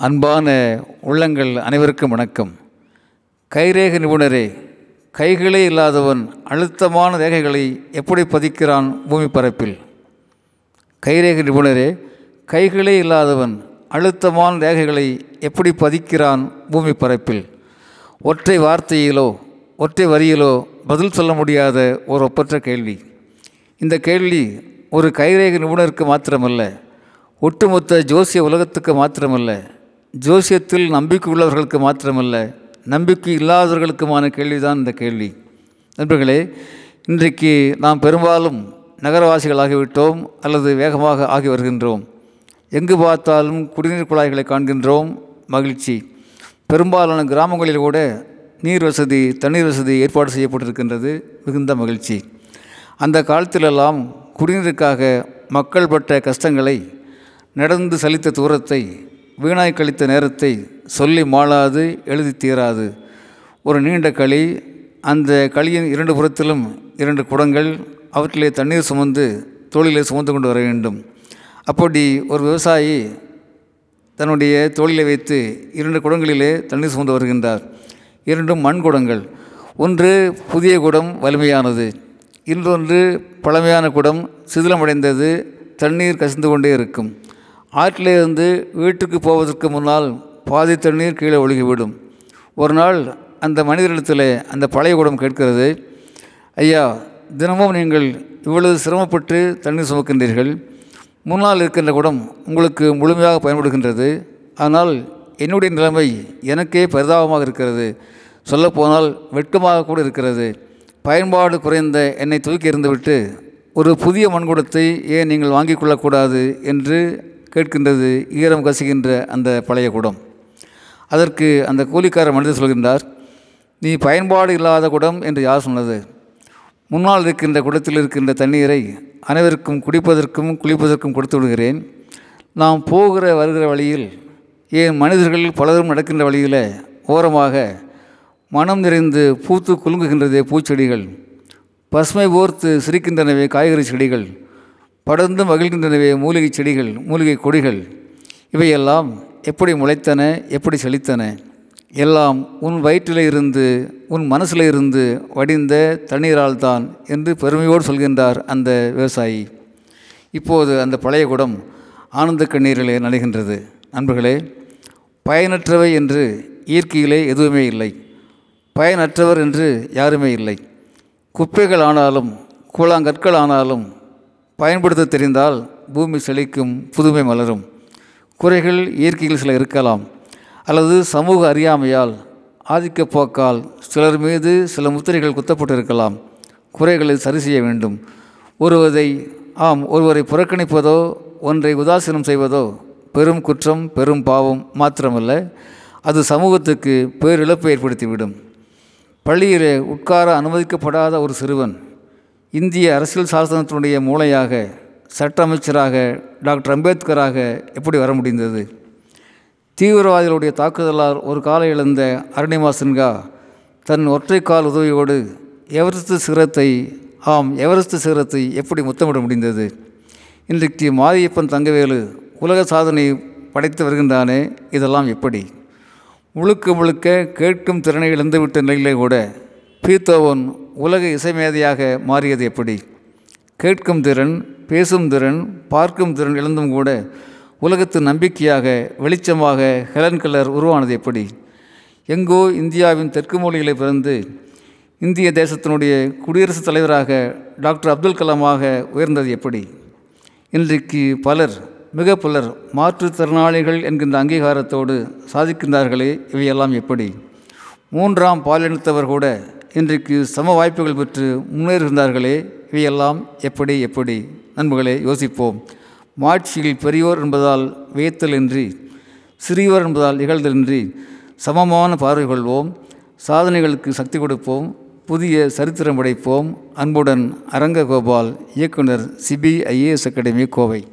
அன்பான உள்ளங்கள் அனைவருக்கும் வணக்கம். கைரேக நிபுணரே கைகளே இல்லாதவன் அழுத்தமான ரேகைகளை எப்படி பதிக்கிறான் பூமி பரப்பில்? கைரேக நிபுணரே கைகளே இல்லாதவன் அழுத்தமான ரேகைகளை எப்படி பதிக்கிறான் பூமி பரப்பில்? ஒற்றை வார்த்தையிலோ ஒற்றை வரியிலோ பதில் சொல்ல முடியாத ஒரு ஒப்பற்ற கேள்வி. இந்த கேள்வி ஒரு கைரேக நிபுணருக்கு மாத்திரமல்ல ஒட்டுமொத்த ஜோசிய உலகத்துக்கு மாத்திரமல்ல ஜோசியத்தில் நம்பிக்கை உள்ளவர்களுக்கு மாத்திரமல்ல நம்பிக்கை இல்லாதவர்களுக்குமான கேள்விதான் இந்த கேள்வி. நண்பர்களே இன்றைக்கு நாம் பெரும்பாலும் நகரவாசிகளாகிவிட்டோம் அல்லது வேகமாக ஆகி வருகின்றோம். எங்கு பார்த்தாலும் குடிநீர் குழாய்களை காண்கின்றோம் மகிழ்ச்சி. பெரும்பாலான கிராமங்களில் கூட நீர் வசதி தண்ணீர் வசதி ஏற்பாடு செய்யப்பட்டிருக்கின்றது மிகுந்த மகிழ்ச்சி. அந்த காலத்திலெல்லாம் குடிநீருக்காக மக்கள் பட்ட கஷ்டங்களை நடந்து சலித்த தூரத்தை வீணாய் கழித்த நேரத்தை சொல்லி மாளாது எழுதி தீராது. ஒரு நீண்ட களி அந்த களியின் இரண்டு புறத்திலும் இரண்டு குடங்கள் அவற்றிலே தண்ணீர் சுமந்து தோளிலே சுமந்து கொண்டு வர வேண்டும். அப்படி ஒரு விவசாயி தன்னுடைய தோளிலே வைத்து இரண்டு குடங்களிலே தண்ணீர் சுமந்து வருகின்றார். இரண்டும் மண் குடங்கள். ஒன்று புதிய குடம் வலிமையானது. இன்னொன்று பழமையான குடம் சிதிலமடைந்தது தண்ணீர் கசிந்து கொண்டே இருக்கும். ஆற்றிலிருந்து வீட்டுக்கு போவதற்கு முன்னால் பாதி தண்ணீர் கீழே ஒழுகிவிடும். ஒரு நாள் அந்த மனிதரிடத்தில் அந்த பழைய குடம் கேட்கிறது ஐயா தினமும் நீங்கள் இவ்வளவு சிரமப்பட்டு தண்ணீர் சுமக்கின்றீர்கள். முன்னால் இருக்கின்ற குடம் உங்களுக்கு முழுமையாக பயன்படுகின்றது. ஆனால் என்னுடைய நிலைமை எனக்கே பரிதாபமாக இருக்கிறது. சொல்லப்போனால் வெட்கமாக கூட இருக்கிறது. பயன்பாடு குறைந்த என்னை தூக்கி இருந்துவிட்டு ஒரு புதிய மண்குடத்தை ஏன் நீங்கள் வாங்கிக் கொள்ளக்கூடாது? என்று கேட்கின்றது ஈரம் கசுகின்ற அந்த பழைய குடம். அதற்கு அந்த கூலிக்கார மனிதர் சொல்கின்றார் நீ பயன்பாடு இல்லாத குடம் என்று யார் சொன்னது? முன்னால் இருக்கின்ற குடத்தில் இருக்கின்ற தண்ணீரை அனைவருக்கும் குடிப்பதற்கும் குளிப்பதற்கும் கொடுத்து விடுகிறேன். நாம் போகிற வருகிற வழியில் ஏன் மனிதர்கள் பலரும் நடக்கின்ற வழியில் ஓரமாக மனம் நிறைந்து பூத்து குலுங்குகின்றதே பூச்செடிகள். பசுமை போர்த்து சிரிக்கின்றனவே காய்கறி செடிகள். படர்ந்து மகிழ்கின்றனவே மூலிகை செடிகள் மூலிகை கொடிகள். இவையெல்லாம் எப்படி முளைத்தன எப்படி செழித்தன? எல்லாம் உன் வயிற்றில் இருந்து உன் மனசில் இருந்து வடிந்த தண்ணீரால் தான் என்று பெருமையோடு சொல்கின்றார் அந்த விவசாயி. இப்போது அந்த பழைய குடம் ஆனந்த கண்ணீரிலே நனைகின்றது. நண்பர்களே பயனற்றவை என்று இயற்கையிலே எதுவுமே இல்லை. பயனற்றவர் என்று யாருமே இல்லை. குப்பைகள் ஆனாலும் கூழாங்கற்கள் ஆனாலும் பயன்படுத்த தெரிந்தால் பூமி செழிக்கும் புதுமை மலரும். குறைகள் இயற்கையில் சில இருக்கலாம். அல்லது சமூக அறியாமையால் ஆதிக்க போக்கால் சிலர் மீது சில முத்திரைகள் குத்தப்பட்டிருக்கலாம். குறைகளை சரி செய்ய வேண்டும். ஒருவதை ஆம் ஒருவரை புறக்கணிப்பதோ ஒன்றை உதாசீனம் செய்வதோ பெரும் குற்றம் பெரும் பாவம் மாத்திரமல்ல. அது சமூகத்துக்கு பேரிழப்பை ஏற்படுத்திவிடும். பள்ளியிலே உட்கார அனுமதிக்கப்படாத ஒரு சிறுவன் இந்திய அரசியல் சாசனத்தினுடைய மூளையாக சட்ட அமைச்சராக டாக்டர் அம்பேத்கராக எப்படி வர முடிந்தது? தீவிரவாதிகளுடைய தாக்குதலால் ஒரு காலை இழந்த அருணிமா சின்ஹா தன் ஒற்றைக்கால் உதவியோடு எவரெஸ்ட் சிகரத்தை ஆம் எவரெஸ்ட் சிகரத்தை எப்படி முத்தமிட முடிந்தது? இன்றைக்கு மாரியப்பன் தங்கவேலு உலக சாதனை படைத்து வருகின்றானே இதெல்லாம் எப்படி? முழுக்க முழுக்க கேட்கும் திறனை இழந்துவிட்ட நிலையிலே கூட பீத்தோவன் உலக இசைமேதையாக மாறியது எப்படி? கேட்கும் திறன் பேசும் திறன் பார்க்கும் திறன் இழந்தும் கூட உலகத்து நம்பிக்கையாக வெளிச்சமாக ஹெலன் கலர் உருவானது எப்படி? எங்கோ இந்தியாவின் தெற்கு மொழிகளை பிறந்து இந்திய தேசத்தினுடைய குடியரசுத் தலைவராக டாக்டர் அப்துல் கலாமாக உயர்ந்தது எப்படி? இன்றைக்கு பலர் மிக பலர் மாற்றுத்திறனாளிகள் என்கின்ற அங்கீகாரத்தோடு சாதிக்கின்றார்களே இவையெல்லாம் எப்படி? மூன்றாம் பாலினத்தவர் கூட இன்றைக்கு சம வாய்ப்புகள் பெற்று முன்னேறுகின்றார்களே இவையெல்லாம் எப்படி எப்படி? நண்பர்களே யோசிப்போம். மாட்சியில் பெரியோர் என்பதால் வியத்தல் இன்றி சிறியோர் என்பதால் இகழ்தலின்றி சமமான பார்வை கொள்வோம். சாதனைகளுக்கு சக்தி கொடுப்போம். புதிய சரித்திரம் படைப்போம். அன்புடன் அரங்ககோபால் இயக்குனர் சிபிஐஏஎஸ் அகாடமி கோவை.